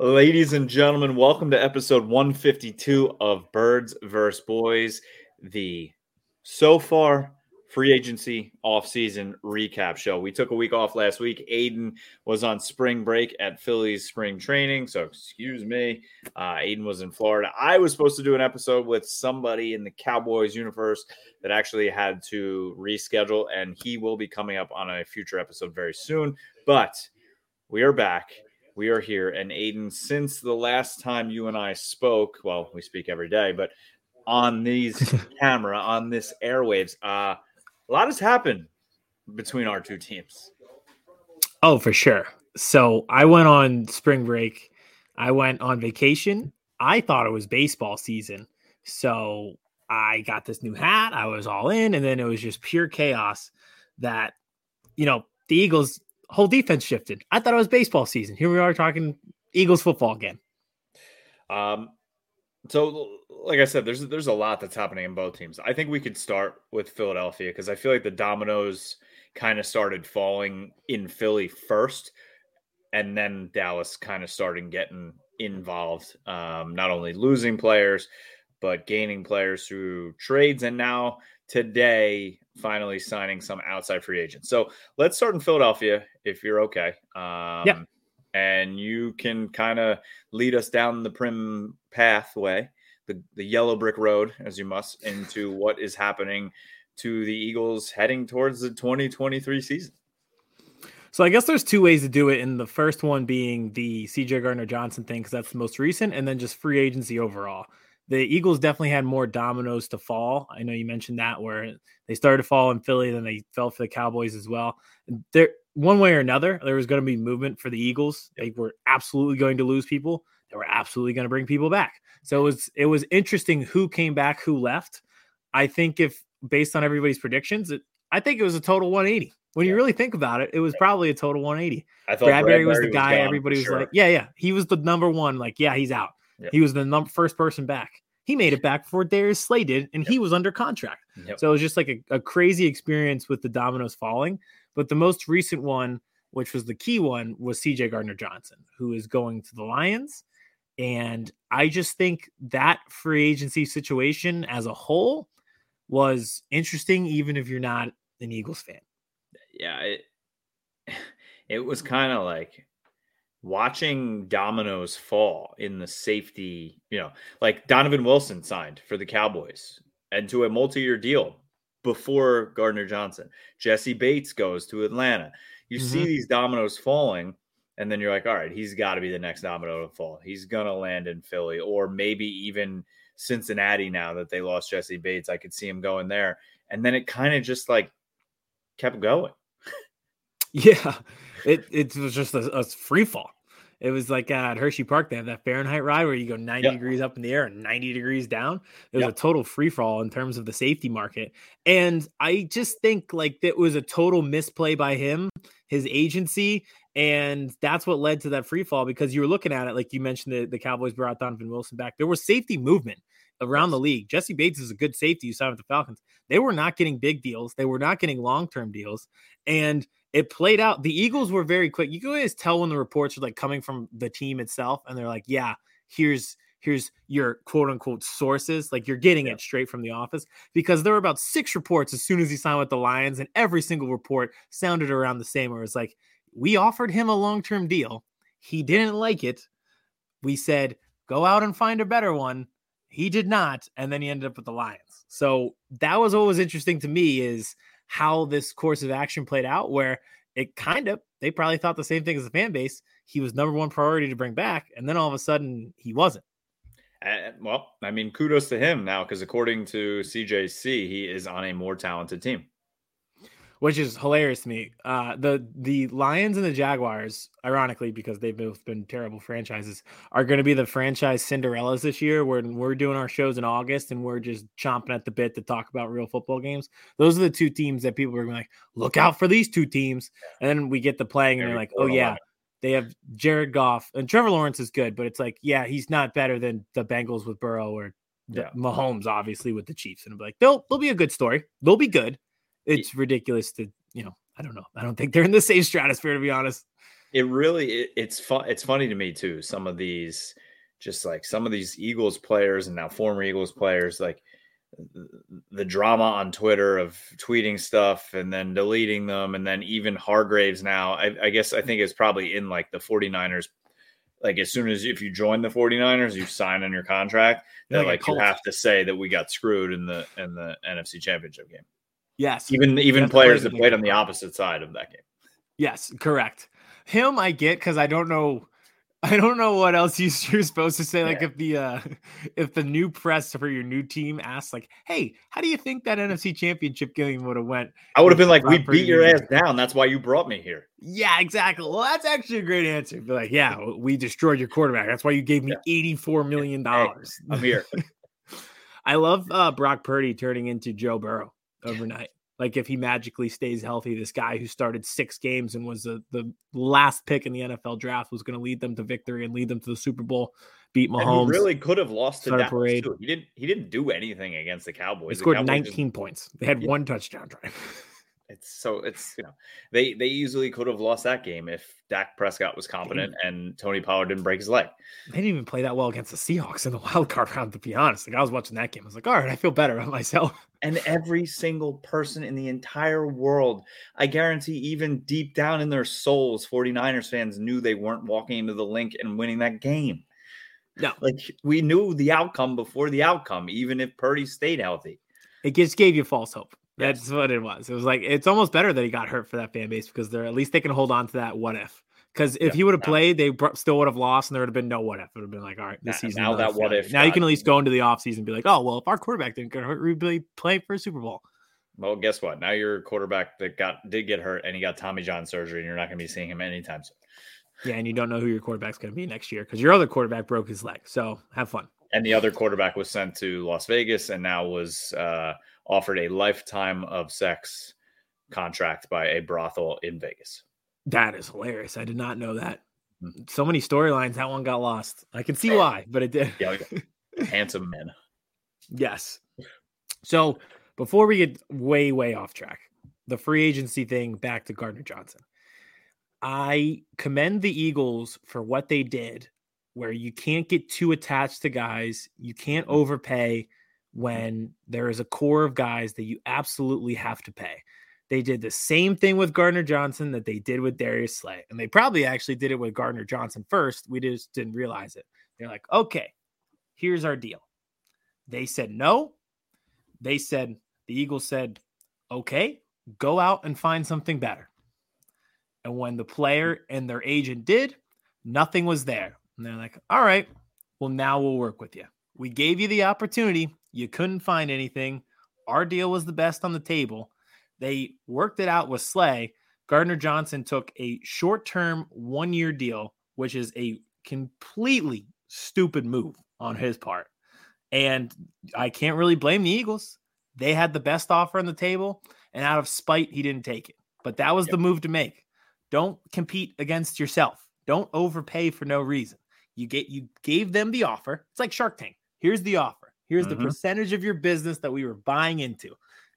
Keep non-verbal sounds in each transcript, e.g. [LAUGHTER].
Ladies and gentlemen, welcome to episode 152 of Birds vs. Boys, the so far free agency off-season recap show. We took a week off last week. Aiden was on spring break at Phillies spring training, so excuse me. Uh, Aiden was in Florida. I was supposed to do an episode with somebody in the Cowboys universe that actually had to reschedule, and he will be coming up on a future episode very soon. But we are back we are here. And Aiden, since the last time you and I spoke, well, we speak every day, but on these [LAUGHS] camera, on this airwaves, uh, a lot has happened between our two teams. Oh, for sure. So I went on spring break. I went on vacation. I thought it was baseball season. So I got this new hat. I was all in. And then it was just pure chaos that, you know, the Eagles whole defense shifted. I thought it was baseball season. Here we are talking Eagles football again. Um, so like I said, there's there's a lot that's happening in both teams. I think we could start with Philadelphia because I feel like the dominoes kind of started falling in Philly first, and then Dallas kind of started getting involved. Um, not only losing players, but gaining players through trades, and now today finally signing some outside free agents. So let's start in Philadelphia, if you're okay. Um, yeah. And you can kind of lead us down the prim pathway, the, the yellow brick road, as you must, into [LAUGHS] what is happening to the Eagles heading towards the 2023 season. So I guess there's two ways to do it. And the first one being the CJ Gardner Johnson thing, because that's the most recent, and then just free agency overall the Eagles definitely had more dominoes to fall. I know you mentioned that where they started to fall in Philly, then they fell for the Cowboys as well. There, one way or another, there was going to be movement for the Eagles. They were absolutely going to lose people. They were absolutely going to bring people back. So it was it was interesting who came back, who left. I think if based on everybody's predictions, it, I think it was a total 180. When yeah. you really think about it, it was probably a total 180. I thought Bradberry, Bradberry was the guy was everybody was sure. like, yeah, yeah, he was the number one. Like, yeah, he's out. Yep. He was the num- first person back. He made it back before Darius Slay did, and yep. he was under contract. Yep. So it was just like a, a crazy experience with the dominoes falling. But the most recent one, which was the key one, was CJ Gardner Johnson, who is going to the Lions. And I just think that free agency situation as a whole was interesting, even if you're not an Eagles fan. Yeah, it, [SIGHS] it was kind of like watching dominoes fall in the safety, you know, like Donovan Wilson signed for the Cowboys and to a multi-year deal before Gardner Johnson. Jessie Bates goes to Atlanta. You mm-hmm. see these dominoes falling, and then you're like, all right, he's got to be the next domino to fall. He's gonna land in Philly, or maybe even Cincinnati now that they lost Jessie Bates. I could see him going there. And then it kind of just like kept going. Yeah, it it was just a, a free fall. It was like uh, at Hershey Park, they have that Fahrenheit ride where you go 90 yep. degrees up in the air and 90 degrees down. It was yep. a total free fall in terms of the safety market. And I just think like that was a total misplay by him, his agency. And that's what led to that free fall because you were looking at it, like you mentioned, the, the Cowboys brought Donovan Wilson back. There was safety movement around the league. Jessie Bates is a good safety you signed with the Falcons. They were not getting big deals, they were not getting long term deals. And it played out. The Eagles were very quick. You can always tell when the reports are like coming from the team itself, and they're like, "Yeah, here's here's your quote unquote sources." Like you're getting yeah. it straight from the office because there were about six reports as soon as he signed with the Lions, and every single report sounded around the same. Where it's like, we offered him a long term deal, he didn't like it. We said, go out and find a better one. He did not, and then he ended up with the Lions. So that was what was interesting to me is how this course of action played out, where it kind of they probably thought the same thing as the fan base. He was number one priority to bring back, and then all of a sudden he wasn't. Uh, well, I mean, kudos to him now because according to CJGJ, he is on a more talented team which is hilarious to me. Uh, the the Lions and the Jaguars, ironically, because they've both been terrible franchises, are going to be the franchise Cinderellas this year. When we're doing our shows in August and we're just chomping at the bit to talk about real football games. Those are the two teams that people are like, look out for these two teams. And then we get the playing, and they're like, oh yeah, they have Jared Goff and Trevor Lawrence is good, but it's like, yeah, he's not better than the Bengals with Burrow or yeah. Mahomes, obviously with the Chiefs. And I'm like, they'll they'll be a good story. They'll be good it's ridiculous to you know i don't know i don't think they're in the same stratosphere to be honest It really it, it's fun. It's funny to me too. Some of these, just like some of these Eagles players and now former Eagles players, like the drama on Twitter of tweeting stuff and then deleting them, and then even Hargraves now. I, I guess I think it's probably in like the 49ers like as soon as if you join the 49ers, you sign on your contract, that like, like you have to say that we got screwed in the in the NFC championship game. Yes. Even even players that played on the opposite side of that game. Yes, correct. Him I get because I don't know [LAUGHS] I don't know what else you, [LAUGHS] are supposed to say. Like yeah. if the uh [LAUGHS] if the new press for your new team asks, like, "Hey, how do you think that NFC Championship game would have went?" I would have been like, "We beat your ass down. That's why you brought me here." Yeah, exactly. Well, that's actually a great answer. Be like, "Yeah, we destroyed your quarterback. That's why you gave me yeah. eighty-four million dollars." Hey, I'm here. I love uh, Brock Purdy turning into Joe Burrow overnight. Like if he magically stays healthy, this guy who started six games and was the, the last pick in the NFL draft was going to lead them to victory and lead them to the Super Bowl. Beat Mahomes. really could have lost to Dallas parade. Too. He didn't. He didn't do anything against the Cowboys. He scored Cowboys 19 just, points. They had yeah. one touchdown drive. [LAUGHS] It's so it's you know they they easily could have lost that game if Dak Prescott was competent and Tony Pollard didn't break his leg. They didn't even play that well against the Seahawks in the wild card round. To be honest, like I was watching that game, I was like, all right, I feel better about myself. And every single person in the entire world, I guarantee, even deep down in their souls, 49ers fans knew they weren't walking into the Linc and winning that game. No, like we knew the outcome before the outcome, even if Purdy stayed healthy. It just gave you false hope. That's yes. what it was. It was like it's almost better that he got hurt for that fan base because they're at least they can hold on to that what if. Because if yeah, he would have played, they still would have lost, and there would have been no what if. It would have been like, all right, this season. Now that what if. Now you can at least go into the offseason and be like, oh well, if our quarterback didn't get hurt, we'd be playing for a Super Bowl. Well, guess what? Now you're a quarterback that got did get hurt, and he got Tommy John surgery, and you're not going to be seeing him anytime soon. Yeah, and you don't know who your quarterback's going to be next year because your other quarterback broke his leg. So have fun. And the other quarterback was sent to Las Vegas, and now was. uh offered a lifetime of sex contract by a brothel in Vegas. That is hilarious. I did not know that. Mm-hmm. So many storylines. That one got lost. I can see why, but it did. Yeah, [LAUGHS] handsome men. Yes. So before we get way, way off track, the free agency thing back to Gardner Johnson. I commend the Eagles for what they did, where you can't get too attached to guys, you can't overpay, when there is a core of guys that you absolutely have to pay. They did the same thing with Gardner Johnson that they did with Darius Slay. And they probably actually did it with Gardner Johnson first. We just didn't realize it. They're like, okay, here's our deal. They said no. They said, the Eagles said, okay, go out and find something better. And when the player and their agent did, nothing was there. And they're like, all right, well, now we'll work with you. We gave you the opportunity. You couldn't find anything. Our deal was the best on the table. They worked it out with Slay. Gardner Johnson took a short term, one year deal, which is a completely stupid move on his part. And I can't really blame the Eagles. They had the best offer on the table, and out of spite, he didn't take it. But that was yep. the move to make. Don't compete against yourself. Don't overpay for no reason. You get you gave them the offer. It's like Shark Tank. Here's the offer. Here's mm-hmm. the percentage of your business that we were buying into.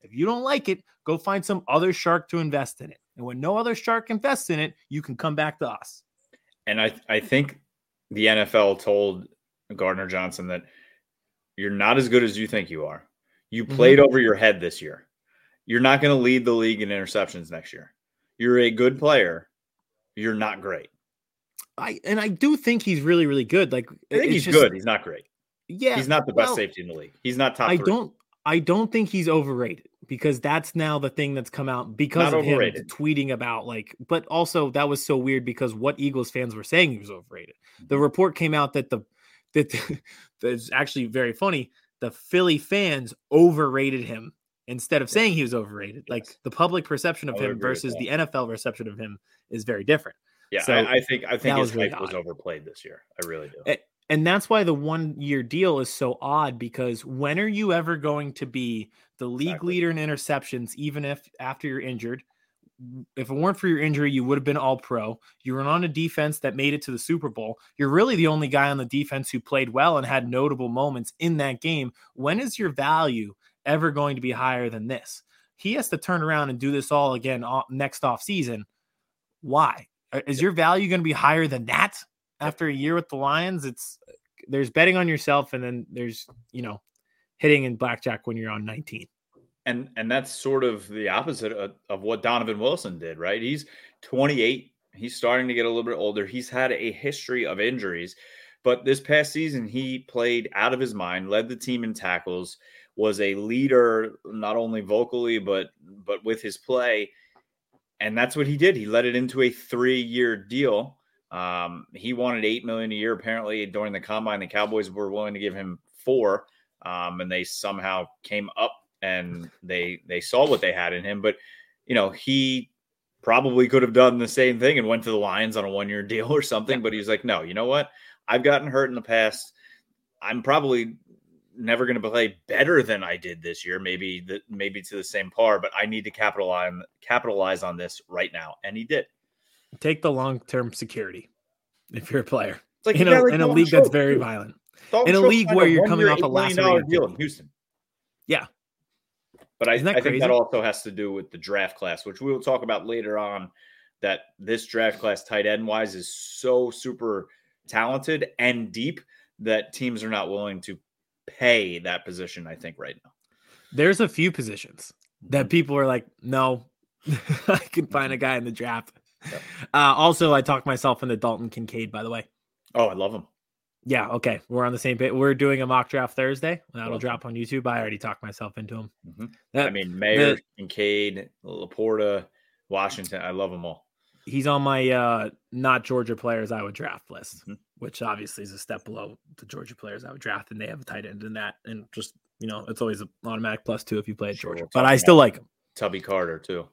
If you don't like it, go find some other shark to invest in it. And when no other shark invests in it, you can come back to us. And I, I think the NFL told Gardner Johnson that you're not as good as you think you are. You mm-hmm. played mm-hmm. over your head this year. You're not going to lead the league in interceptions next year. You're a good player. You're not great. I and I do think he's really, really good. Like I think he's just, good. He's not great. Yeah, he's not the best well, safety in the league. He's not top. I do don't. I don't think he's overrated because that's now the thing that's come out because not of overrated. him tweeting about like. But also that was so weird because what Eagles fans were saying he was overrated. The mm-hmm. report came out that the that [LAUGHS] that's actually very funny. The Philly fans overrated him instead of saying he was overrated. Yes. Like the public perception of him versus the NFL reception of him is very different. Yeah, so I, I, think I think his hype was overplayed this year. I really do. It, and that's why the one year deal is so odd because when are you ever going to be the league exactly. leader in interceptions, even if after you're injured? If it weren't for your injury, you would have been all pro. You were on a defense that made it to the Super Bowl. You're really the only guy on the defense who played well and had notable moments in that game. When is your value ever going to be higher than this? He has to turn around and do this all again next off season. Why? Uh, is your value going to be higher than that after a year with the Lions? It's there's betting on yourself, and then there's you know hitting in blackjack when you're on 19. And and that's sort of the opposite of, of what Donovan Wilson did, right? He's 28. He's starting to get a little bit older. He's had a history of injuries, but this past season he played out of his mind, led the team in tackles, was a leader not only vocally but but with his play, and that's what he did. He led it into a three-year deal. Um, he wanted eight million a year. Apparently, during the combine, the Cowboys were willing to give him four, um, and they somehow came up and they they saw what they had in him. But you know, he probably could have done the same thing and went to the Lions on a one year [LAUGHS] deal or something. But he's like, no, you know what? I've gotten hurt in the past. I'm probably never going to play better than I did this year. Maybe that maybe to the same par, but I need to capitalize capitalize on this right now, and he did. Take the long term security if you're a player. It's like in, a, in a league that's very violent. Dalton in a league where you're coming off a last year deal in Houston. Yeah, but I, I think that also has to do with the draft class, which we will talk about later on. That this draft class, tight end wise, is so super talented and deep that teams are not willing to pay that position. I think right now. There's a few positions that people are like, no, [LAUGHS] I can find a guy in the draft. Yep. Uh, also, I talked myself into Dalton Kincaid, by the way. Oh, I love him. Yeah, okay. We're on the same page. We're doing a mock draft Thursday. That'll drop on YouTube. I already talked myself into him. Mm-hmm. That, I mean, Mayer, the, Kincaid, Laporta, Washington. I love them all. He's on my uh, not Georgia players I would draft list, mm-hmm. which obviously is a step below the Georgia players I would draft, and they have a tight end in that. And just you know, it's always an automatic plus two if you play at sure, Georgia. We'll but I still like him. Tubby Carter too.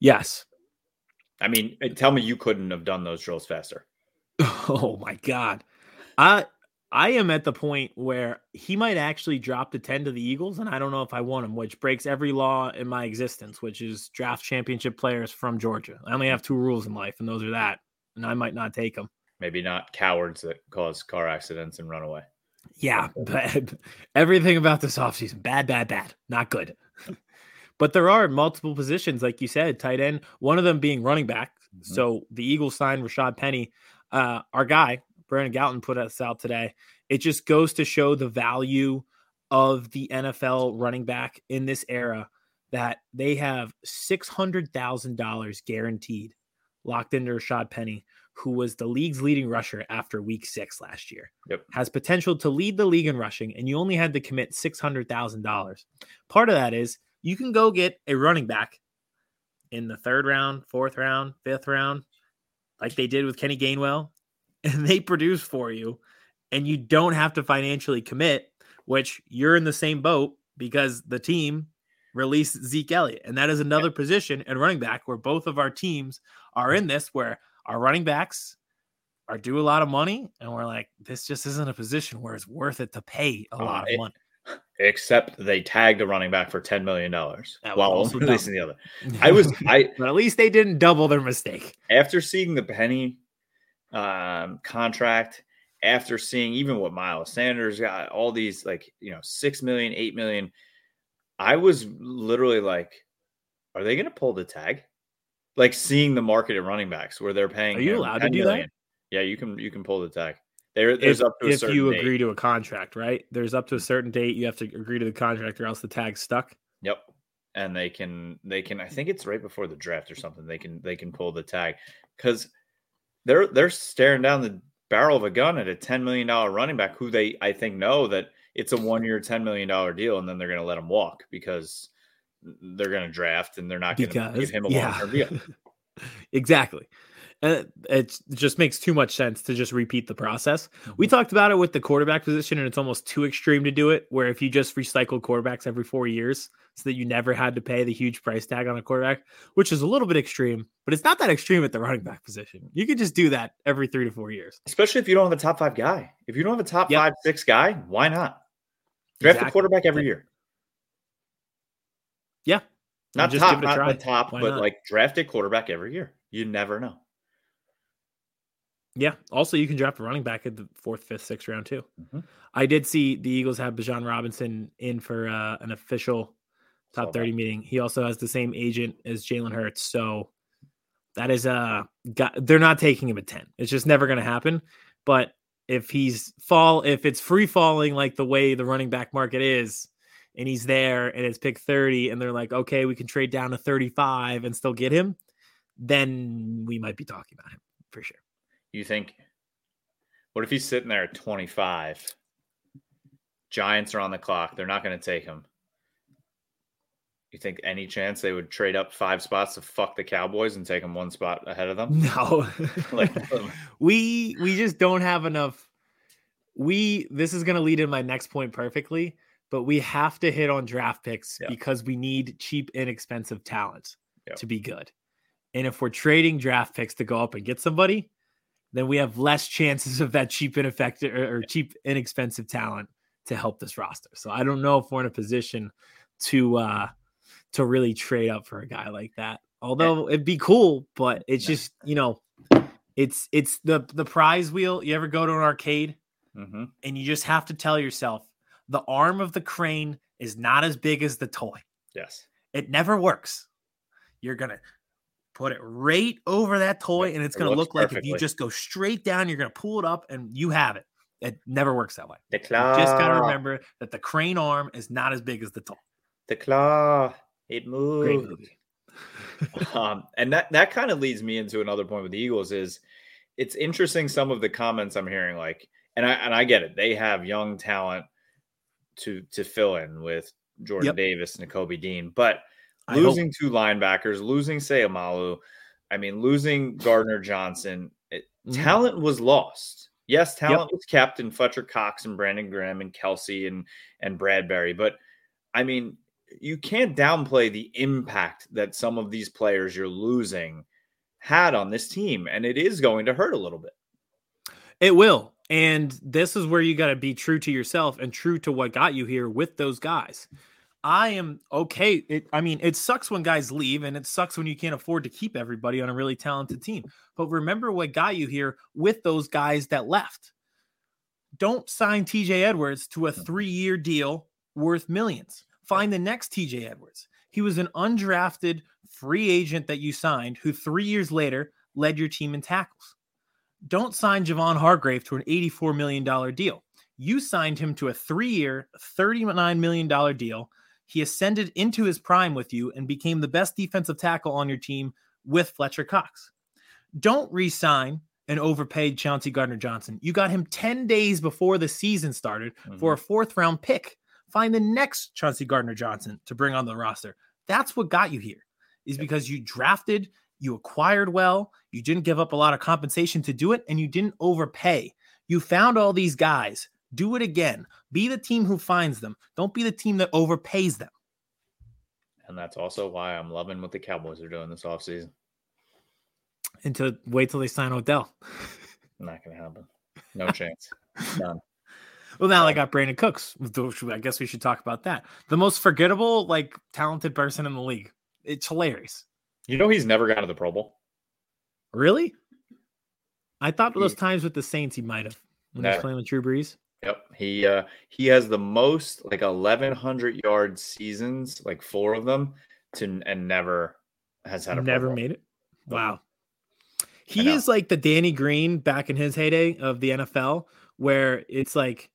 Yes. I mean, tell me you couldn't have done those drills faster. [LAUGHS] Oh my god. I I am at the point where he might actually drop to 10 to the Eagles, and I don't know if I want him, which breaks every law in my existence, which is draft championship players from Georgia. I only have two rules in life, and those are that. And I might not take them. Maybe not cowards that cause car accidents and run away. Yeah, [LAUGHS] but everything about this offseason, bad, bad, bad. Not good. [LAUGHS] but there are multiple positions, like you said, tight end, one of them being running back. Mm-hmm. So the Eagles signed Rashad Penny. Uh, our guy, Brandon Gowton put us out today. It just goes to show the value of the NFL running back in this era that they have $600,000 guaranteed locked into Rashad Penny, who was the league's leading rusher after week six last year. Yep. Has potential to lead the league in rushing, and you only had to commit $600,000. Part of that is you can go get a running back in the third round, fourth round, fifth round, like they did with Kenny Gainwell, [LAUGHS] and they produce for you and you don't have to financially commit, which you're in the same boat because the team released Zeke Elliott. And that is another position and running back where both of our teams are in this, where our running backs are due a lot of money. And we're like, this just isn't a position where it's worth it to pay a uh, lot of money. Except they tagged a running back for $10 million while also [LAUGHS] releasing the other. [LAUGHS] I was, I, but at least they didn't double their mistake. After seeing the penny um, contract after seeing even what Miles Sanders got, all these like, you know, six million, eight million. I was literally like, are they going to pull the tag? Like seeing the market at running backs where they're paying. Are you allowed to do million. that? Yeah, you can. You can pull the tag. There, there's if, up to if you agree to a contract, right? There's up to a certain date. You have to agree to the contract, or else the tag's stuck. Yep. And they can, they can. I think it's right before the draft or something. They can, they can pull the tag because they're they're staring down the barrel of a gun at a ten million dollar running back who they I think know that it's a one year ten million dollar deal and then they're going to let him walk because they're going to draft and they're not going to give him a long term deal. [LAUGHS] exactly. Uh, it just makes too much sense to just repeat the process. We mm-hmm. talked about it with the quarterback position, and it's almost too extreme to do it. Where if you just recycle quarterbacks every four years, so that you never had to pay the huge price tag on a quarterback, which is a little bit extreme, but it's not that extreme at the running back position. You could just do that every three to four years, especially if you don't have a top five guy. If you don't have a top yep. five, six guy, why not draft exactly. a quarterback every year? Yeah, not top, not the top, why but not? like draft a quarterback every year. You never know. Yeah. Also, you can draft a running back at the fourth, fifth, sixth round too. Mm-hmm. I did see the Eagles have Bijan Robinson in for uh, an official top 30 meeting. He also has the same agent as Jalen Hurts. So That is uh they're not taking him at 10. It's just never going to happen. But if he's fall if it's free falling like the way the running back market is and he's there and it's pick 30 and they're like, "Okay, we can trade down to 35 and still get him," then we might be talking about him for sure. You think what if he's sitting there at 25? Giants are on the clock. They're not going to take him. You think any chance they would trade up five spots to fuck the Cowboys and take them one spot ahead of them? [LAUGHS] No. [LAUGHS] like um, [LAUGHS] we we just don't have enough. We this is gonna lead in my next point perfectly, but we have to hit on draft picks yeah. because we need cheap, inexpensive talent yeah. to be good. And if we're trading draft picks to go up and get somebody, then we have less chances of that cheap, ineffective or, or cheap, inexpensive talent to help this roster. So I don't know if we're in a position to uh to really trade up for a guy like that. Although it'd be cool, but it's just you know, it's it's the the prize wheel. You ever go to an arcade mm-hmm. and you just have to tell yourself the arm of the crane is not as big as the toy. Yes, it never works. You're gonna put it right over that toy, and it's gonna look like if you just go straight down, you're gonna pull it up and you have it. It never works that way. The claw. You just gotta remember that the crane arm is not as big as the toy. The claw. It moves. [LAUGHS] Um, and that that kind of leads me into another point with the Eagles is it's interesting some of the comments I'm hearing like and I and I get it. They have young talent to to fill in with Jordan yep. Davis and Kobe Dean, but losing two linebackers, losing Seumalo, I mean losing Gardner Johnson, it, mm-hmm. talent was lost. Yes, talent yep. was kept in Fletcher Cox and Brandon Graham and Kelce and and Bradberry, but I mean you can't downplay the impact that some of these players you're losing had on this team, and it is going to hurt a little bit. It will. And this is where you got to be true to yourself and true to what got you here with those guys. I am okay. It, I mean, it sucks when guys leave and it sucks when you can't afford to keep everybody on a really talented team. But remember what got you here with those guys that left. Don't sign TJ Edwards to a three year deal worth millions. Find the next TJ Edwards. He was an undrafted free agent that you signed who three years later led your team in tackles. Don't sign Javon Hargrave to an $84 million deal. You signed him to a three year, $39 million deal. He ascended into his prime with you and became the best defensive tackle on your team with Fletcher Cox. Don't re sign an overpaid Chauncey Gardner Johnson. You got him 10 days before the season started mm-hmm. for a fourth round pick find the next Chauncey Gardner Johnson to bring on the roster. That's what got you here, is because you drafted, you acquired well, you didn't give up a lot of compensation to do it, and you didn't overpay. You found all these guys. Do it again. Be the team who finds them. Don't be the team that overpays them. And that's also why I'm loving what the Cowboys are doing this offseason. And to wait till they sign Odell. [LAUGHS] Not going to happen. No chance. [LAUGHS] None. Well, now I got Brandin Cooks. I guess we should talk about that. The most forgettable, like talented person in the league. It's hilarious. You know, he's never gone to the Pro Bowl. Really? I thought those times with the Saints he might have when never. he was playing with Drew Brees. Yep, he uh he has the most like eleven hundred yard seasons, like four of them, to and never has had a never made it. Wow, he is like the Danny Green back in his heyday of the NFL, where it's like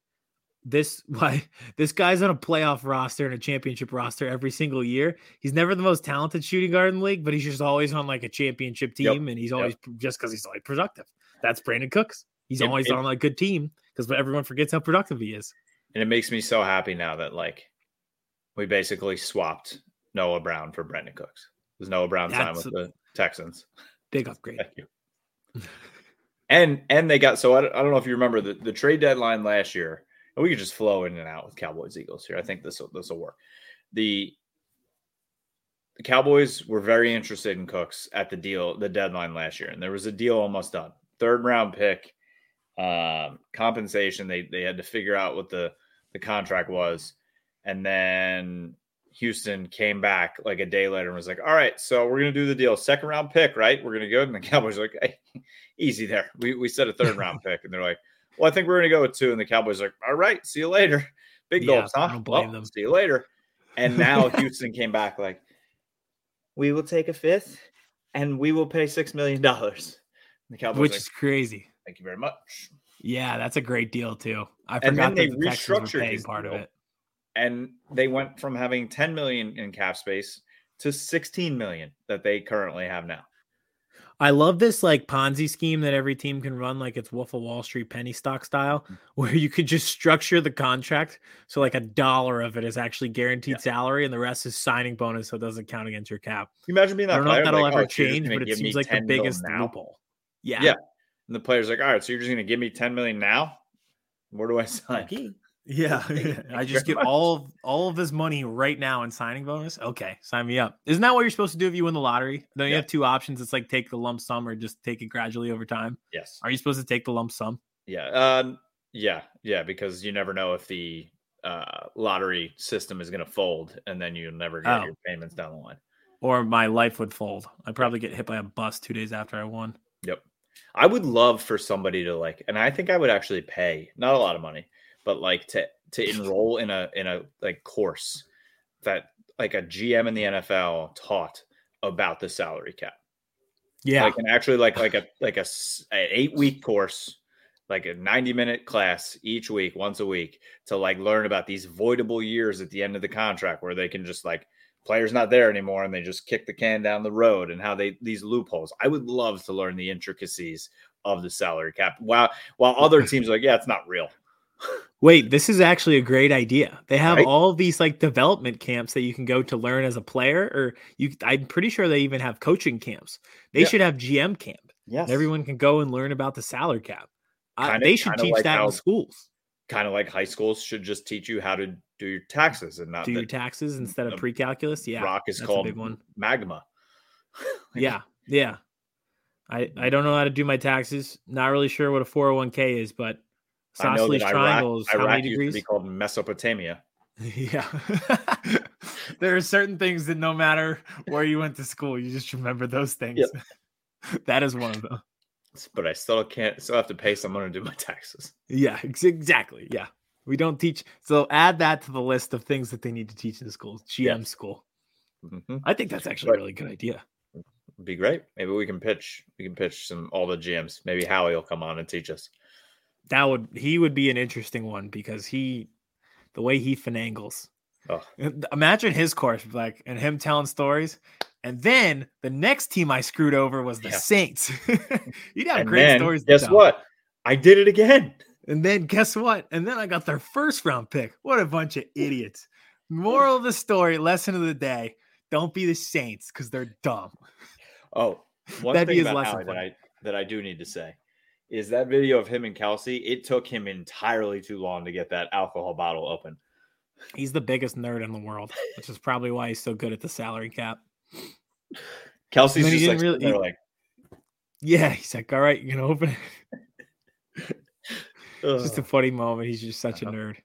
this [LAUGHS] why this guy's on a playoff roster and a championship roster every single year. He's never the most talented shooting guard in the league, but he's just always on like a championship team, yep. and he's always yep. just because he's always productive. That's Brandin Cooks. He's it, always it, on a good team because everyone forgets how productive he is. And it makes me so happy now that like we basically swapped Noah Brown for Brandin Cooks. There's Noah Brown time with the Texans. Big upgrade. Thank you. and and they got so I, I don't know if you remember the, the trade deadline last year and we could just flow in and out with Cowboys Eagles here. I think this will this will work. The the Cowboys were very interested in Cooks at the deal, the deadline last year, and there was a deal almost done. Third round pick, um, compensation. They they had to figure out what the the contract was, and then Houston came back like a day later and was like, "All right, so we're gonna do the deal. Second round pick, right? We're gonna go." And the [LAUGHS] Cowboys like, "Hey, easy there. We we said a third round pick," and they're like, well, I think we're going to go with two. And the Cowboys are like, all right, see you later. [LAUGHS] Big yeah, goals, huh? well, them. See you later. And now [LAUGHS] Houston came back like, we will take a fifth and we will pay six million dollars. The Cowboys, which like, is crazy. Thank you very much. Yeah, that's a great deal too. I and forgot that the restructured part of it. And they went from having 10 million in cap space to 16 million that they currently have now. I love this like Ponzi scheme that every team can run, like it's Wolf of Wall Street penny stock style, mm-hmm. where you could just structure the contract so like a dollar of it is actually guaranteed yeah. salary and the rest is signing bonus, so it doesn't count against your cap. Can you imagine being that? I don't know if that'll like, ever oh, change, but it seems like the biggest loophole. Yeah, yeah. And the player's like, all right, so you're just going to give me 10 million now? Where do I sign? Yeah, [LAUGHS] [LAUGHS] I just get all of, all of this money right now in signing bonus. Okay, sign me up. Isn't that what you're supposed to do if you win the lottery? Don't you yeah. have two options? It's like take the lump sum or just take it gradually over time. Yes. Are you supposed to take the lump sum? Yeah. Um. Yeah. Yeah. Because you never know if the uh, lottery system is going to fold, and then you never get oh. your payments down the line. Or my life would fold. I'd probably get hit by a bus two days after I won. I would love for somebody to like, and I think I would actually pay not a lot of money but like to to enroll in a in a like course that like a GM in the NFL taught about the salary cap. Yeah, like and actually like like a [SIGHS] like a, a eight week course, like a ninety minute class each week, once a week, to like learn about these voidable years at the end of the contract where they can just like players not there anymore and they just kick the can down the road and how they these loopholes. I would love to learn the intricacies of the salary cap. While while other [LAUGHS] teams are like, yeah, it's not real. Wait, this is actually a great idea. They have right? all these like development camps that you can go to learn as a player, or you. I'm pretty sure they even have coaching camps. They yeah. should have GM camp. Yes, everyone can go and learn about the salary cap. Uh, they should teach like that how, in schools. Kind of like high schools should just teach you how to do your taxes and not do your taxes instead of pre-calculus. Yeah, rock is called big one. magma. [LAUGHS] yeah, yeah. I I don't know how to do my taxes. Not really sure what a 401k is, but Isosceles triangles. Iraq, how Iraq many degrees? Used to be called Mesopotamia. [LAUGHS] Yeah. [LAUGHS] there are certain things that no matter where you went to school, you just remember those things. Yep. that is one of them. But I still can't still have to pay someone to do my [LAUGHS] taxes. Yeah, exactly. Yeah. We don't teach so add that to the list of things that they need to teach in the schools. GM school. Mm-hmm. I think that's actually but, a really good idea. Be great. Maybe we can pitch. We can pitch some all the GMs. Maybe Howie will come on and teach us that would he would be an interesting one because he the way he finagles. Oh. Imagine his course like and him telling stories. And then the next team I screwed over was the yeah. Saints. [LAUGHS] You'd have and great then, stories. Guess what? I did it again. And then guess what? And then I got their first round pick. What a bunch of idiots. Moral of the story, lesson of the day: don't be the Saints because they're dumb. Oh, [LAUGHS] one That'd thing be his about that I that I do need to say is that video of him and Kelce, It took him entirely too long to get that alcohol bottle open. He's the biggest nerd in the world, which is probably why he's so good at the salary cap. Kelce's just like, really, he, like, yeah, he's like, all right, you gonna open it. [LAUGHS] just a funny moment. He's just such a uh-huh. nerd.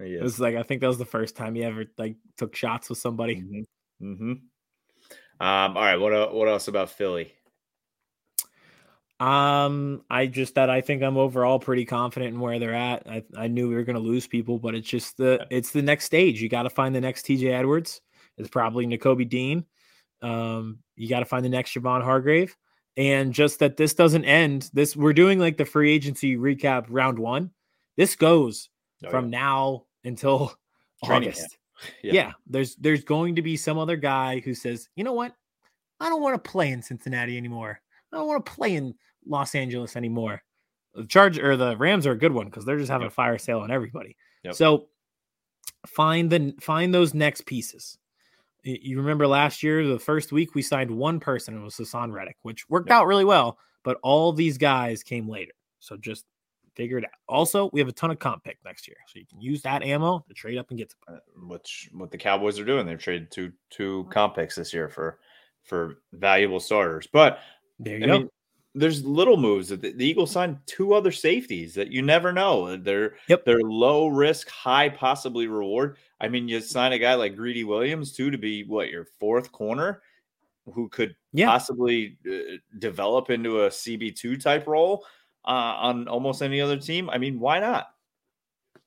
It was like I think that was the first time he ever like took shots with somebody. Mm-hmm. mm-hmm. Um. All right. What uh, what else about Philly? Um, I just that I think I'm overall pretty confident in where they're at. I, I knew we were going to lose people, but it's just the it's the next stage. You got to find the next TJ Edwards. It's probably Nakobe Dean. Um, you got to find the next Javon Hargrave, and just that this doesn't end. This we're doing like the free agency recap round one. This goes oh, from yeah. now until [LAUGHS] Training August. [LAUGHS] Yeah. yeah, there's there's going to be some other guy who says, you know what, I don't want to play in Cincinnati anymore. I don't want to play in Los Angeles anymore. The Charge or the Rams are a good one because they're just having yep. a fire sale on everybody. Yep. So find the find those next pieces. You remember last year, the first week we signed one person, it was Haason Reddick, which worked yep. out really well, but all these guys came later. So just figure it out. Also, we have a ton of comp pick next year, so you can use that ammo to trade up and get some. Uh, which what the Cowboys are doing, they've traded two two comp picks this year for for valuable starters. But there you I go. Mean, there's little moves that the, Eagles signed two other safeties that you never know. They're yep. they're low risk, high possibly reward. I mean, you sign a guy like Greedy Williams too to be what your fourth corner, who could yeah. possibly uh, develop into a CB two type role uh, on almost any other team. I mean, why not?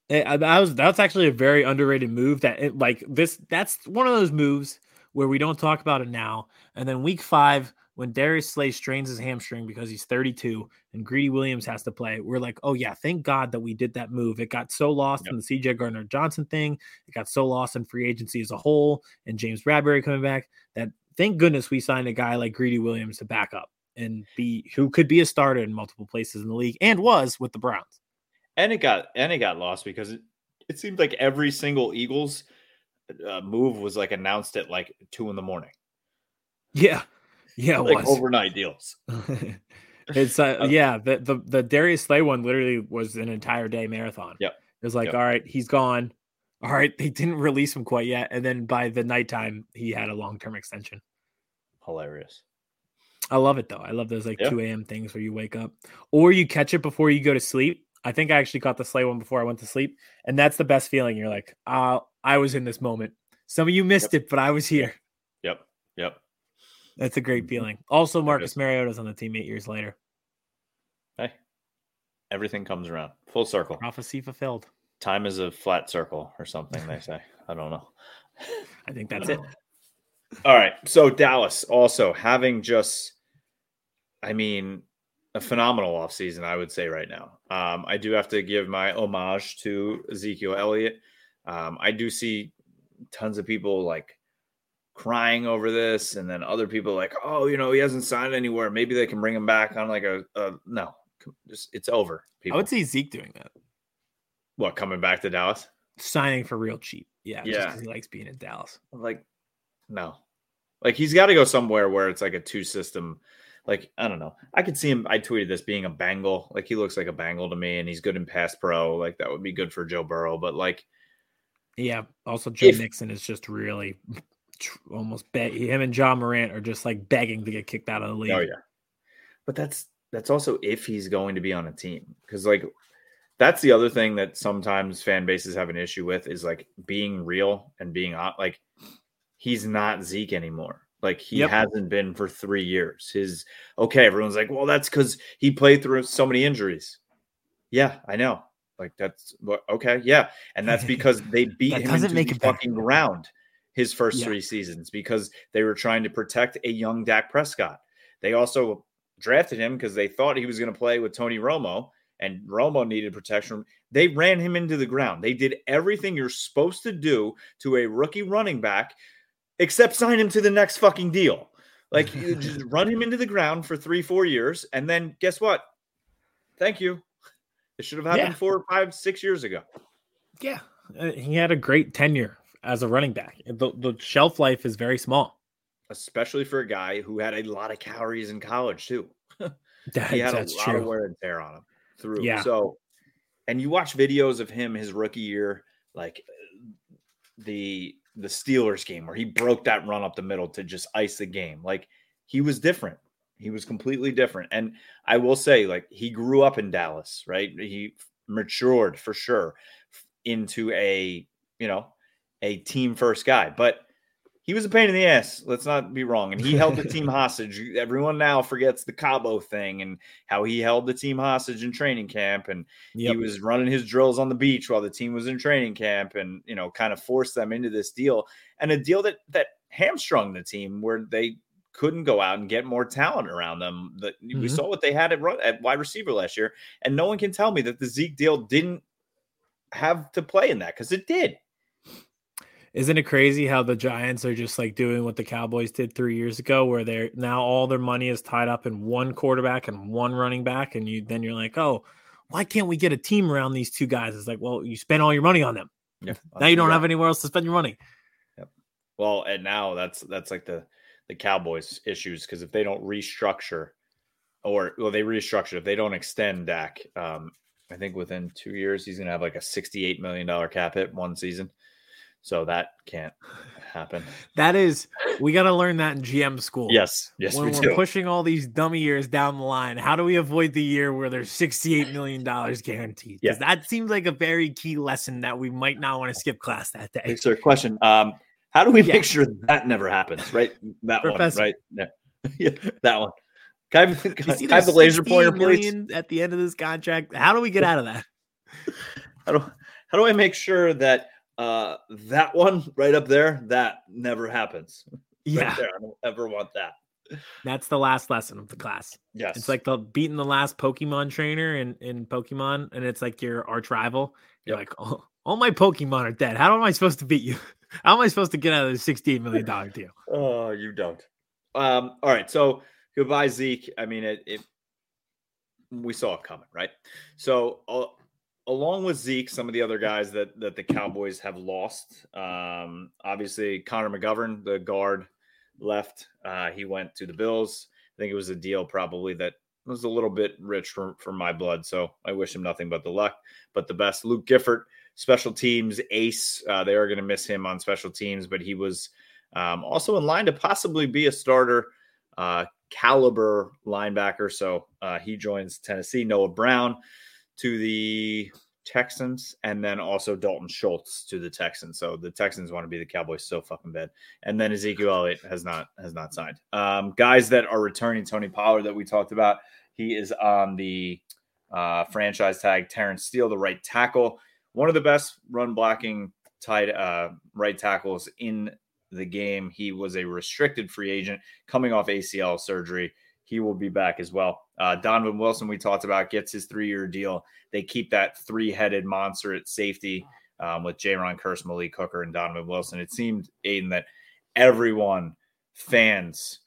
Eh, that was that's actually a very underrated move. That it, like this, that's one of those moves where we don't talk about it now, and then week five when Darius Slay strains his hamstring because he's 32 and Greedy Williams has to play, we're like, oh yeah, thank God that we did that move. It got so lost yep. in the CJ Gardner Johnson thing. It got so lost in free agency as a whole and James Bradberry coming back that thank goodness we signed a guy like Greedy Williams to back up and be who could be a starter in multiple places in the league and was with the Browns. And it got and it got lost because it, it seemed like every single Eagles uh, move was like announced at like two in the morning. Yeah, yeah, like overnight deals. [LAUGHS] it's uh, uh, yeah, the, the the Darius Slay one literally was an entire day marathon. Yeah, it was like, yep. all right, he's gone. All right, they didn't release him quite yet, and then by the nighttime, he had a long term extension. Hilarious. I love it though. I love those like yeah. 2 a.m. things where you wake up or you catch it before you go to sleep. I think I actually caught the Slay one before I went to sleep, and that's the best feeling. You're like, uh, I was in this moment. Some of you missed yep. it, but I was here. Yep. Yep. That's a great feeling. Also, Marcus Mariota's on the team eight years later. Hey, everything comes around. Full circle. Prophecy fulfilled. Time is a flat circle or something, they say. I don't know. I think that's it. [LAUGHS] All right. So, Dallas also having just, I mean, a phenomenal offseason, I would say right now. Um, I do have to give my homage to Ezekiel Elliott. Um, I do see tons of people like crying over this, and then other people like, oh, you know, he hasn't signed anywhere. Maybe they can bring him back on like a, a no, just it's over. People. I would see Zeke doing that. What coming back to Dallas? Signing for real cheap. Yeah, yeah. he likes being in Dallas. Like, no, like he's got to go somewhere where it's like a two system. Like I don't know. I could see him. I tweeted this being a Bengal. Like he looks like a Bengal to me, and he's good in pass pro. Like that would be good for Joe Burrow. But like, yeah. Also, Joe if, Mixon is just really almost beg him and Ja Morant are just like begging to get kicked out of the league. Oh yeah, but that's that's also if he's going to be on a team because like that's the other thing that sometimes fan bases have an issue with is like being real and being like he's not Zeke anymore. Like he yep. hasn't been for three years. His okay, everyone's like, well, that's because he played through so many injuries. Yeah, I know. Like that's okay, yeah, and that's because they [LAUGHS] beat him into the fucking ground his first yeah. three seasons because they were trying to protect a young Dak Prescott. They also drafted him because they thought he was going to play with Tony Romo, and Romo needed protection. They ran him into the ground. They did everything you're supposed to do to a rookie running back, except sign him to the next fucking deal. Like you [LAUGHS] just run him into the ground for three, four years, and then guess what? Thank you. It should have happened yeah. four, five, six years ago. Yeah, uh, he had a great tenure as a running back. The, the shelf life is very small, especially for a guy who had a lot of calories in college too. that, [LAUGHS] he had a lot true. of wear and tear on him through. Yeah. So, and you watch videos of him his rookie year, like the the Steelers game where he broke that run up the middle to just ice the game. Like he was different. He was completely different. And I will say, like, he grew up in Dallas, right? He matured for sure into a, you know, a team first guy, but he was a pain in the ass. Let's not be wrong. And he held the team [LAUGHS] hostage. Everyone now forgets the Cabo thing and how he held the team hostage in training camp. And yep. he was running his drills on the beach while the team was in training camp and, you know, kind of forced them into this deal and a deal that, that hamstrung the team where they couldn't go out and get more talent around them. That mm-hmm. we saw what they had at, run, at wide receiver last year. And no one can tell me that the Zeke deal didn't have to play in that because it did. Isn't it crazy how the Giants are just like doing what the Cowboys did three years ago, where they're now all their money is tied up in one quarterback and one running back, and you then you're like, oh, why can't we get a team around these two guys? It's like, well, you spent all your money on them. Yeah, now you don't have anywhere else to spend your money. Yep. Well, and now that's that's like the the Cowboys issues because if they don't restructure, or well, they restructure if they don't extend Dak, um, I think within two years he's gonna have like a sixty-eight million dollar cap hit one season. So that can't happen. That is, we got to learn that in GM school. Yes, yes, when we are do. pushing all these dummy years down the line, how do we avoid the year where there's 68 million dollars guaranteed? Because yeah. that seems like a very key lesson that we might not want to skip class that day. Sir, question: um, How do we yeah. make sure that never happens? Right, that Professor. one, right? Yeah. [LAUGHS] yeah, that one. Can I, can, can I have the laser pointer, please? At the end of this contract, how do we get out of that? [LAUGHS] how do how do I make sure that uh, that one [LAUGHS] right up there, that never happens. [LAUGHS] Yeah, right there. I don't ever want that. That's the last lesson of the class. Yes. It's like the beating the last Pokemon trainer in, in Pokemon, and it's like your arch rival. You're yep. like, oh, all my Pokemon are dead. How am I supposed to beat you? [LAUGHS] How am I supposed to get out of this $68 million deal? Oh, you don't. Um, all right. So goodbye, Zeke. I mean, it, it we saw it coming, right? So uh, along with Zeke, some of the other guys that that the Cowboys have lost. Um, obviously, Connor McGovern, the guard, left. Uh, he went to the Bills. I think it was a deal probably that was a little bit rich for, for my blood. So I wish him nothing but the luck, but the best. Luke Gifford, special teams ace. Uh, they are going to miss him on special teams, but he was um, also in line to possibly be a starter uh, caliber linebacker. So uh, he joins Tennessee. Noah Brown to the Texans, and then also Dalton Schultz to the Texans. So the Texans want to be the Cowboys so fucking bad. And then Ezekiel Elliott has not has not signed. Um, guys that are returning, Tony Pollard that we talked about, he is on the uh, franchise tag. Terence Steele, the right tackle, one of the best run blocking tight uh, right tackles in the game. He was a restricted free agent coming off ACL surgery. He will be back as well. Uh, Donovan Wilson, we talked about, gets his three year deal. They keep that three headed monster at safety um, with Jayron Kearse, Malik Hooker, and Donovan Wilson. It seemed, Aiden, that everyone, fans,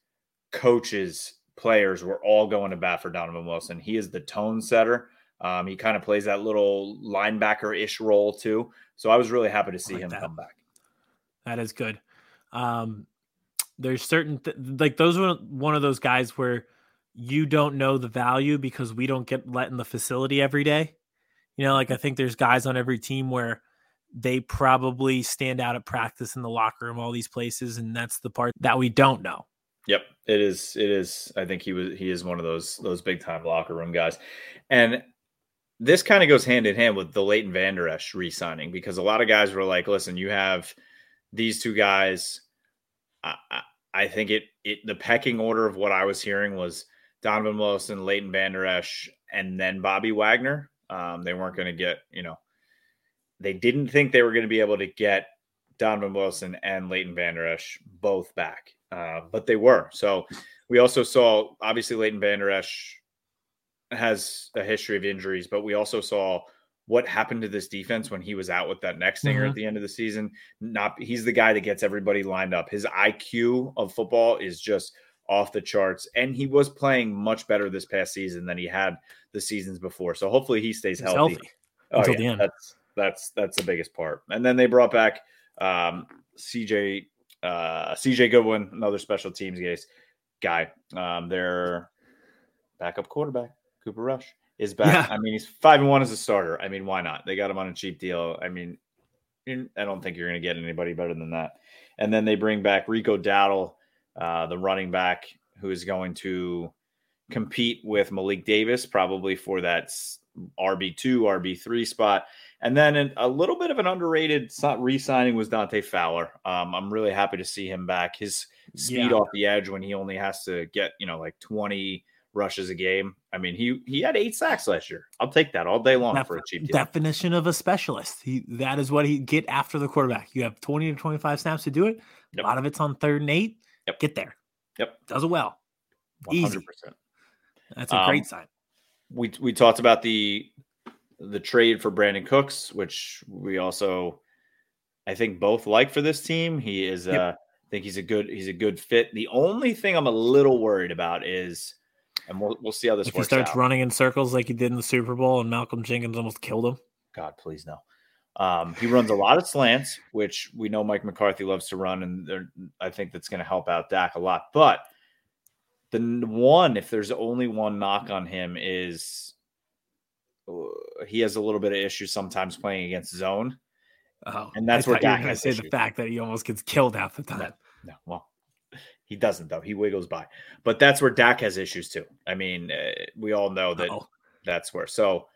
coaches, players were all going to bat for Donovan Wilson. He is the tone setter. Um, he kind of plays that little linebacker ish role too. So I was really happy to see like him that. come back. That is good. Um, there's certain th- like those are one of those guys where you don't know the value because we don't get let in the facility every day. You know, like I think there's guys on every team where they probably stand out at practice in the locker room, all these places, and that's the part that we don't know. Yep, it is. It is. I think he was. He is one of those those big time locker room guys, and this kind of goes hand in hand with the Leighton Vander Esch re-signing because a lot of guys were like, "Listen, you have these two guys I, I think it it the pecking order of what I was hearing was Donovan Wilson, Leighton Vander Esch, and then Bobby Wagner. Um, they weren't going to get, you know, they didn't think they were going to be able to get Donovan Wilson and Leighton Vander Esch both back, uh, but they were. So we also saw obviously Leighton Vander Esch has a history of injuries, but we also saw what happened to this defense when he was out with that neck stinger mm-hmm. at the end of the season. Not he's the guy that gets everybody lined up. His IQ of football is just off the charts, and he was playing much better this past season than he had the seasons before. So hopefully he stays healthy. healthy. Oh, Until yeah, the end. That's that's that's the biggest part. And then they brought back um, CJ uh, CJ Goodwin, another special teams guy. Um, their backup quarterback, Cooper Rush is back. Yeah. I mean, he's five and one as a starter. I mean, why not? They got him on a cheap deal. I mean, I don't think you're going to get anybody better than that. And then they bring back Rico Dowdle, uh, the running back, who is going to compete with Malik Davis probably for that RB two, RB three spot. And then a little bit of an underrated re-signing was Dante Fowler. Um, I'm really happy to see him back. His speed yeah. off the edge when he only has to get you know like 20 rushes a game. I mean, he he had eight sacks last year. I'll take that all day long Def- for a cheap deal. Definition of a specialist. He that is what he get after the quarterback. You have 20 to 25 snaps to do it. Yep. A lot of it's on third and eight. Yep. Get there. Yep. Does it well. 100%. Easy. That's a um, great sign. We we talked about the the trade for Brandin Cooks, which we also I think both like for this team. He is yep. uh I think he's a good he's a good fit. The only thing I'm a little worried about is and we'll we'll see how this if works. He starts out. running in circles like he did in the Super Bowl, and Malcolm Jenkins almost killed him. God, please no. Um, he runs a lot of slants, which we know Mike McCarthy loves to run, and I think that's going to help out Dak a lot. But the one, if there's only one knock on him, is uh, he has a little bit of issue sometimes playing against zone. Oh, and that's where Dak has say issues. the fact that he almost gets killed half the time. No, no, well, he doesn't though. He wiggles by, but that's where Dak has issues too. I mean, uh, we all know that Uh-oh. that's where. So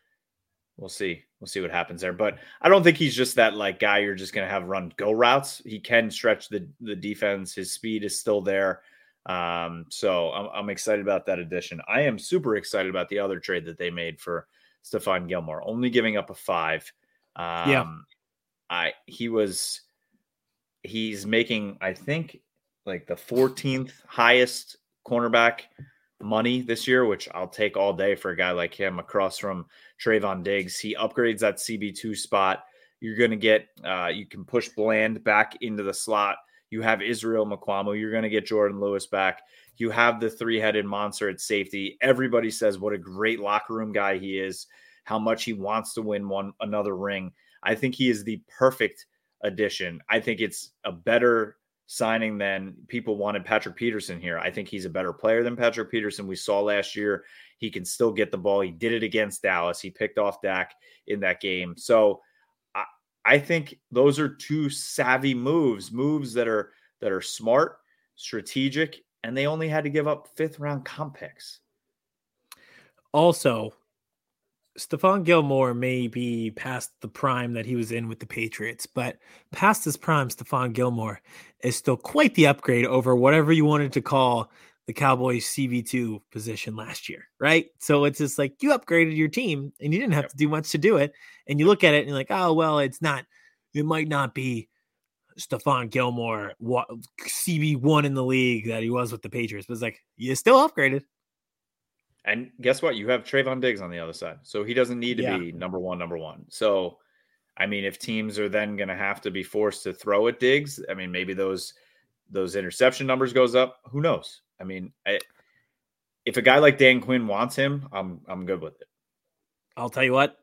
we'll see. We'll see what happens there. But I don't think he's just that like guy you're just going to have run go routes. He can stretch the the defense. His speed is still there. Um, so I'm, I'm excited about that addition. I am super excited about the other trade that they made for Stephon Gilmore, only giving up a five. Um, yeah, I he was he's making I think like the 14th highest cornerback money this year, which I'll take all day for a guy like him across from Trevon Diggs. He upgrades that CB2 spot. You're going to get, uh, you can push Bland back into the slot. You have Israel Mukuamu. You're going to get Jordan Lewis back. You have the three headed monster at safety. Everybody says what a great locker room guy he is, how much he wants to win one another ring. I think he is the perfect addition. I think it's a better signing than people wanted Patrick Peterson here. I think he's a better player than Patrick Peterson. We saw last year he can still get the ball. He did it against Dallas. He picked off Dak in that game. So I, I think those are two savvy moves, moves that are that are smart, strategic, and they only had to give up fifth round comp picks. Also, Stephon Gilmore may be past the prime that he was in with the Patriots, but past his prime, Stephon Gilmore is still quite the upgrade over whatever you wanted to call the Cowboys CB2 position last year, right? So it's just like you upgraded your team and you didn't have yep. to do much to do it. And you look at it and you're like, oh, well, it's not, it might not be Stephon Gilmore, what, CB1 in the league that he was with the Patriots, but it's like, you still upgraded. And guess what? You have Trevon Diggs on the other side. So he doesn't need to yeah. be number one, number one. So, I mean, if teams are then going to have to be forced to throw at Diggs, I mean, maybe those those interception numbers goes up. Who knows? I mean, I, if a guy like Dan Quinn wants him, I'm I'm good with it. I'll tell you what,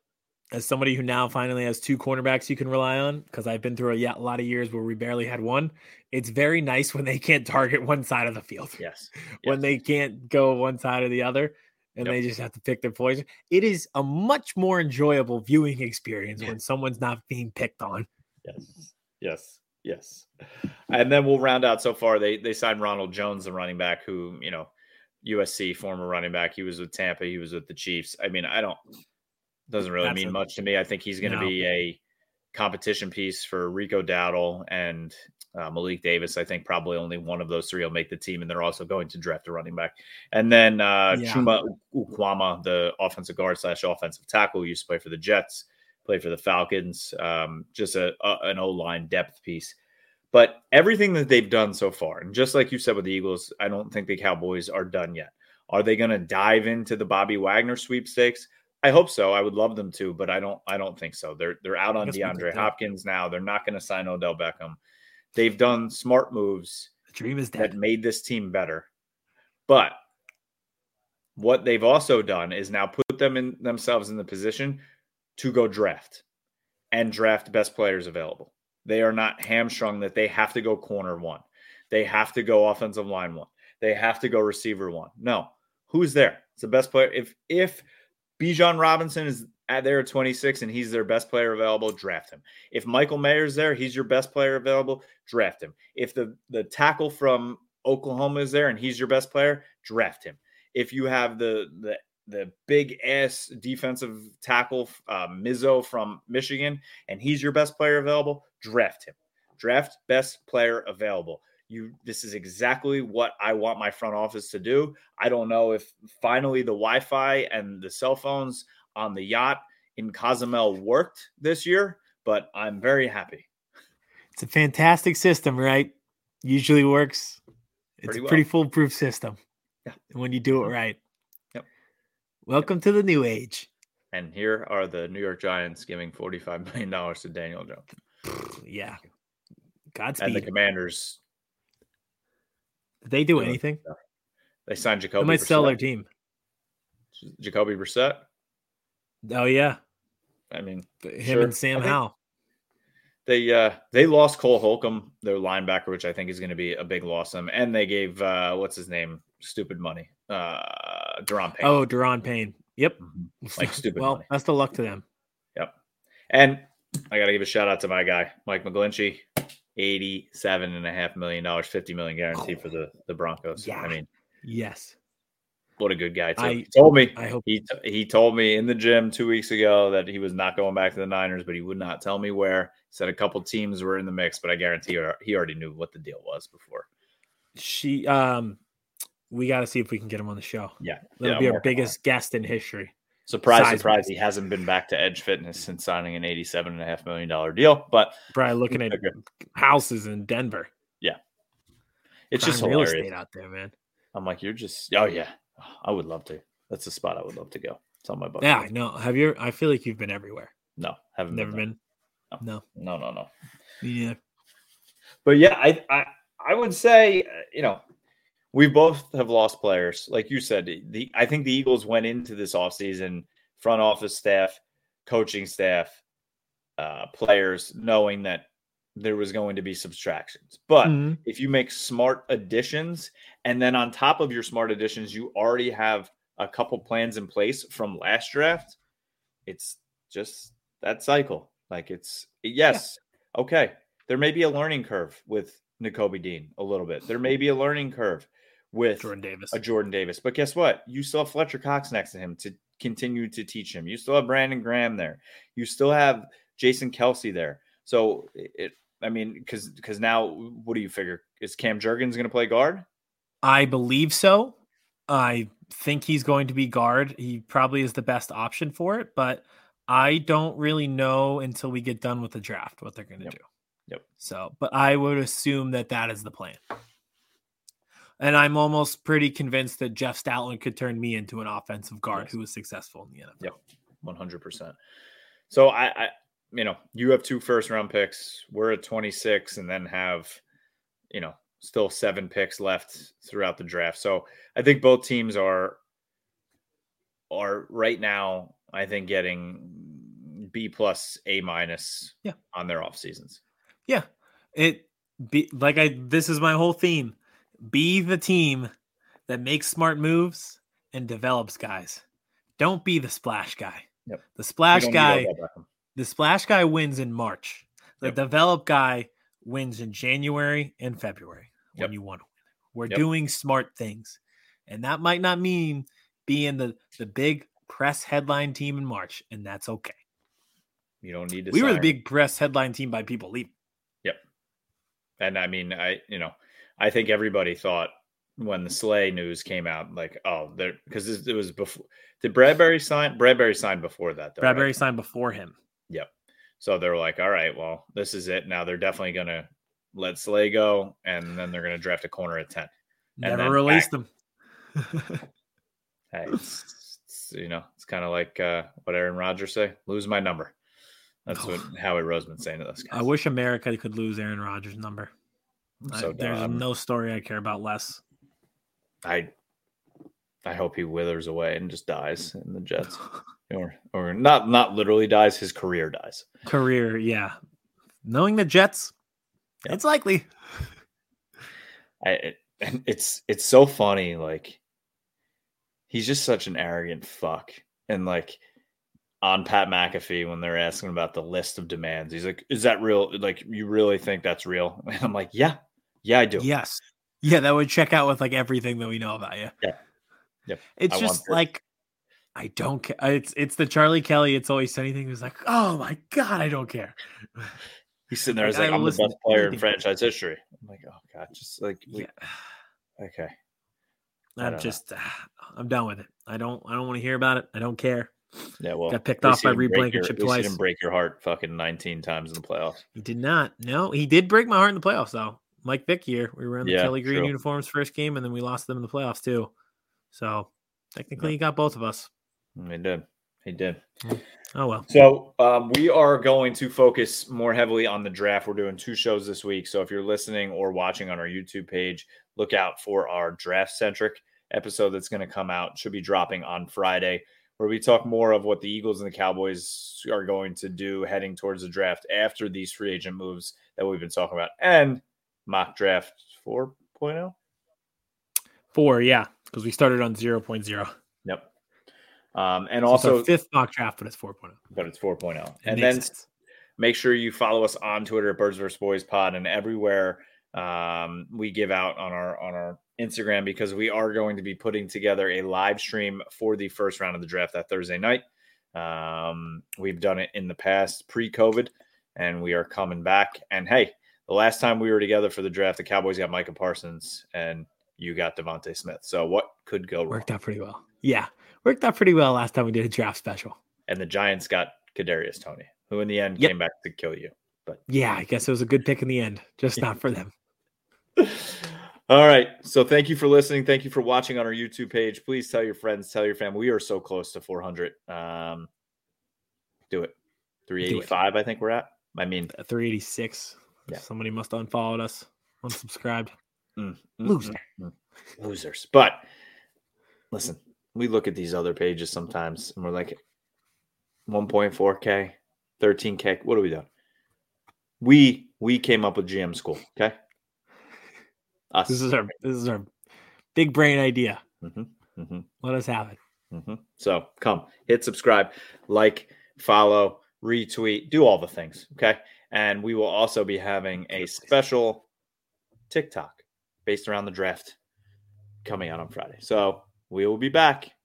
as somebody who now finally has two cornerbacks you can rely on, because I've been through a, a lot of years where we barely had one. It's very nice when they can't target one side of the field. Yes. [LAUGHS] when yes. they can't go one side or the other and yep. they just have to pick their poison. It is a much more enjoyable viewing experience when someone's not being picked on. Yes. Yes. Yes. And then we'll round out so far. They they signed Ronald Jones, the running back, who, you know, USC former running back. He was with Tampa, he was with the Chiefs. I mean, I don't doesn't really That's mean a, much to me. I think he's gonna no. be a competition piece for Rico Dowdle and uh, Malik Davis. I think probably only one of those three will make the team, and they're also going to draft a running back. And then uh, yeah. Chuma Ukwama, the offensive guard slash offensive tackle, used to play for the Jets, played for the Falcons. Um, just a, a an O line depth piece. But everything that they've done so far, and just like you said with the Eagles, I don't think the Cowboys are done yet. Are they going to dive into the Bobby Wagner sweepstakes? I hope so. I would love them to, but I don't. I don't think so. They're they're out on DeAndre Hopkins now. They're not going to sign Odell Beckham. They've done smart moves. The dream is dead. That made this team better. But what they've also done is now put them in themselves in the position to go draft and draft best players available. They are not hamstrung that they have to go corner one. They have to go offensive line one. They have to go receiver one. No. Who's there? It's the best player. If if Bijan Robinson is at there at 26 and he's their best player available, draft him. If Michael Mayer's there, he's your best player available, draft him. If the the tackle from Oklahoma is there and he's your best player, draft him. If you have the the the big ass defensive tackle uh, Mizzo from Michigan and he's your best player available, draft him. Draft best player available. You this is exactly what I want my front office to do. I don't know if finally the Wi-Fi and the cell phones on the yacht in Cozumel worked this year, but I'm very happy. It's a fantastic system, right? Usually works. It's pretty a well. pretty foolproof system. Yeah. When you do it right. Yep. Welcome to the new age. And here are the New York Giants giving $45 million to Daniel Jones. Yeah. Godspeed. And the Commanders. Did they do anything? They signed Jacoby. They might Brissett. sell their team. Jacoby Brissett. Oh yeah. I mean, him sure. and Sam Howell. They uh they lost Cole Holcomb, their linebacker, which I think is going to be a big loss. Them and they gave uh what's his name stupid money. Uh Daron Payne. Oh, Daron Payne. Yep. Mm-hmm. Like stupid. [LAUGHS] well, money. best of luck to them. Yep. And I got to give a shout out to my guy, Mike McGlinchey. Eighty-seven and a half million dollars, fifty million guarantee oh, for the the Broncos. Yeah. I mean, yes, what a good guy too. I, he told me. I hope he he told me in the gym two weeks ago that he was not going back to the Niners, but he would not tell me where. He said a couple teams were in the mix, but I guarantee he already knew what the deal was before. She um, we got to see if we can get him on the show. Yeah, that'll yeah, be our biggest guest in history. Surprise, surprise, he hasn't been back to Edge Fitness since signing an eighty-seven and a half million dollar deal. But probably looking at houses in Denver. Yeah, it's Prime just hilarious out there, man. I'm like, you're just oh yeah, I would love to. That's the spot I would love to go. It's on my bucket. Yeah, I know. Have you? I feel like you've been everywhere. No, haven't Never been. been. No. No, no, no. Yeah. But yeah, I I I would say you know we both have lost players. Like you said, the I think the Eagles went into this offseason, front office staff, coaching staff, uh, players, knowing that there was going to be subtractions. But Mhm. if you make smart additions, and then on top of your smart additions, you already have a couple plans in place from last draft, it's just that cycle. Like it's yes, okay. There may be a learning curve with Nakobe Dean a little bit. There may be a learning curve with Jordan Davis. a Jordan Davis. But guess what? You still have Fletcher Cox next to him to continue to teach him. You still have Brandon Graham there. You still have Jason Kelce there. So it, I mean, because because now, what do you figure? Is Cam Jurgens going to play guard? I believe so. I think he's going to be guard. He probably is the best option for it, but I don't really know until we get done with the draft what they're going to Yep. do. Yep. So, but I would assume that that is the plan. And I'm almost pretty convinced that Jeff Stoutland could turn me into an offensive guard Yes. who was successful in the NFL. Yep. One hundred percent. So I, I, you know, you have two first round picks. We're at twenty six, and then have, you know, still seven picks left throughout the draft. So I think both teams are are right now. I think getting B plus A minus Yeah. on their off seasons. Yeah. It be like I this is my whole theme. Be the team that makes smart moves and develops guys. Don't be the splash guy. Yep. The splash We don't need guy. The splash guy wins in March. The Yep. develop guy wins in January and February when Yep. you want to win. We're Yep. doing smart things. And that might not mean being the the big press headline team in March, and that's okay. You don't need to. We were the big press headline team by people leaving. Yep. And I mean, I you know, I think everybody thought when the Slay news came out, like, oh, there because it was before. Did Bradberry sign? Bradberry signed before that, though. right? Bradberry signed before him. Yep. So they're like, all right, well, this is it. Now they're definitely gonna let Slay go, and then they're gonna draft a corner at ten. And Never released back- them. [LAUGHS] Hey, it's, it's, you know, it's kind of like uh, what Aaron Rodgers say: lose my number. That's what [SIGHS] Howie Roseman's saying to those guys. I wish America could lose Aaron Rodgers' number. I'm I- there's no story I care about less. I I hope he withers away and just dies in the Jets, [LAUGHS] or or not not literally dies. His career dies. Career, yeah. Knowing the Jets, Yeah. it's likely. I it, it's it's so funny. Like he's just such an arrogant fuck, and like on Pat McAfee when they're asking about the list of demands, he's like, "Is that real? Like you really think that's real?" [LAUGHS] And I'm like, "Yeah, yeah, I do." Yes. Yeah, that would check out with like everything that we know about you. Yeah. Yep. It's I just like I don't care. Uh, it's it's the Charlie Kelly. It's always anything who's like, oh my god, I don't care. [LAUGHS] He's sitting there, Like, he's like, I "I'm the best player in franchise history." I'm like, "Oh god, just like Yeah. okay." I'm know. just uh, I'm done with it. I don't I don't want to hear about it. I don't care. Yeah, well, Got picked off by Reed break Blankenship your- at he twice. didn't break your heart fucking 19 times in the playoffs. He did not. No, he did break my heart in the playoffs though. Mike Vick year. We were in the Yeah, Kelly Green true. uniforms first game, and then we lost them in the playoffs too. So technically, Yeah. he got both of us. He did. He did. Oh well. So um, we are going to focus more heavily on the draft. We're doing two shows this week. So if you're listening or watching on our YouTube page, look out for our draft centric episode that's going to come out. Should be dropping on Friday, where we talk more of what the Eagles and the Cowboys are going to do heading towards the draft after these free agent moves that we've been talking about, and mock draft oh. 4.0. Four, yeah, because we started on 0.0. Um, and So also, fifth mock draft, but it's 4.0. but it's 4.0. It And then sense. make sure you follow us on Twitter at Birds vs. Boys Pod and everywhere um, we give out on our on our Instagram because we are going to be putting together a live stream for the first round of the draft that Thursday night. Um, we've done it in the past pre-COVID, and we are coming back. And hey, the last time we were together for the draft, the Cowboys got Micah Parsons, and you got DeVonta Smith. So what could go wrong? worked out pretty well. Yeah, worked out pretty well last time we did a draft special. And the Giants got Kadarius Toney, who in the end Yep. came back to kill you. But yeah, I guess it was a good pick in the end, just not for them. [LAUGHS] All right. So thank you for listening. Thank you for watching on our YouTube page. Please tell your friends, tell your family. We are so close to 400. Um, do it. 385, I think we're at. I mean, 386. Yeah. Somebody must have unfollowed us, unsubscribed. Mm, mm, Loser. Mm, mm, Losers. But listen, we look at these other pages sometimes and we're like 1.4K, 13K. What are we doing? We we came up with GM school. Okay. Us. [LAUGHS] This is our this is our big brain idea. Mm-hmm, mm-hmm. Let us have it. Mm-hmm. So come hit subscribe, like, follow, retweet, do all the things. Okay. And we will also be having a special TikTok based around the draft coming out on Friday. So we will be back.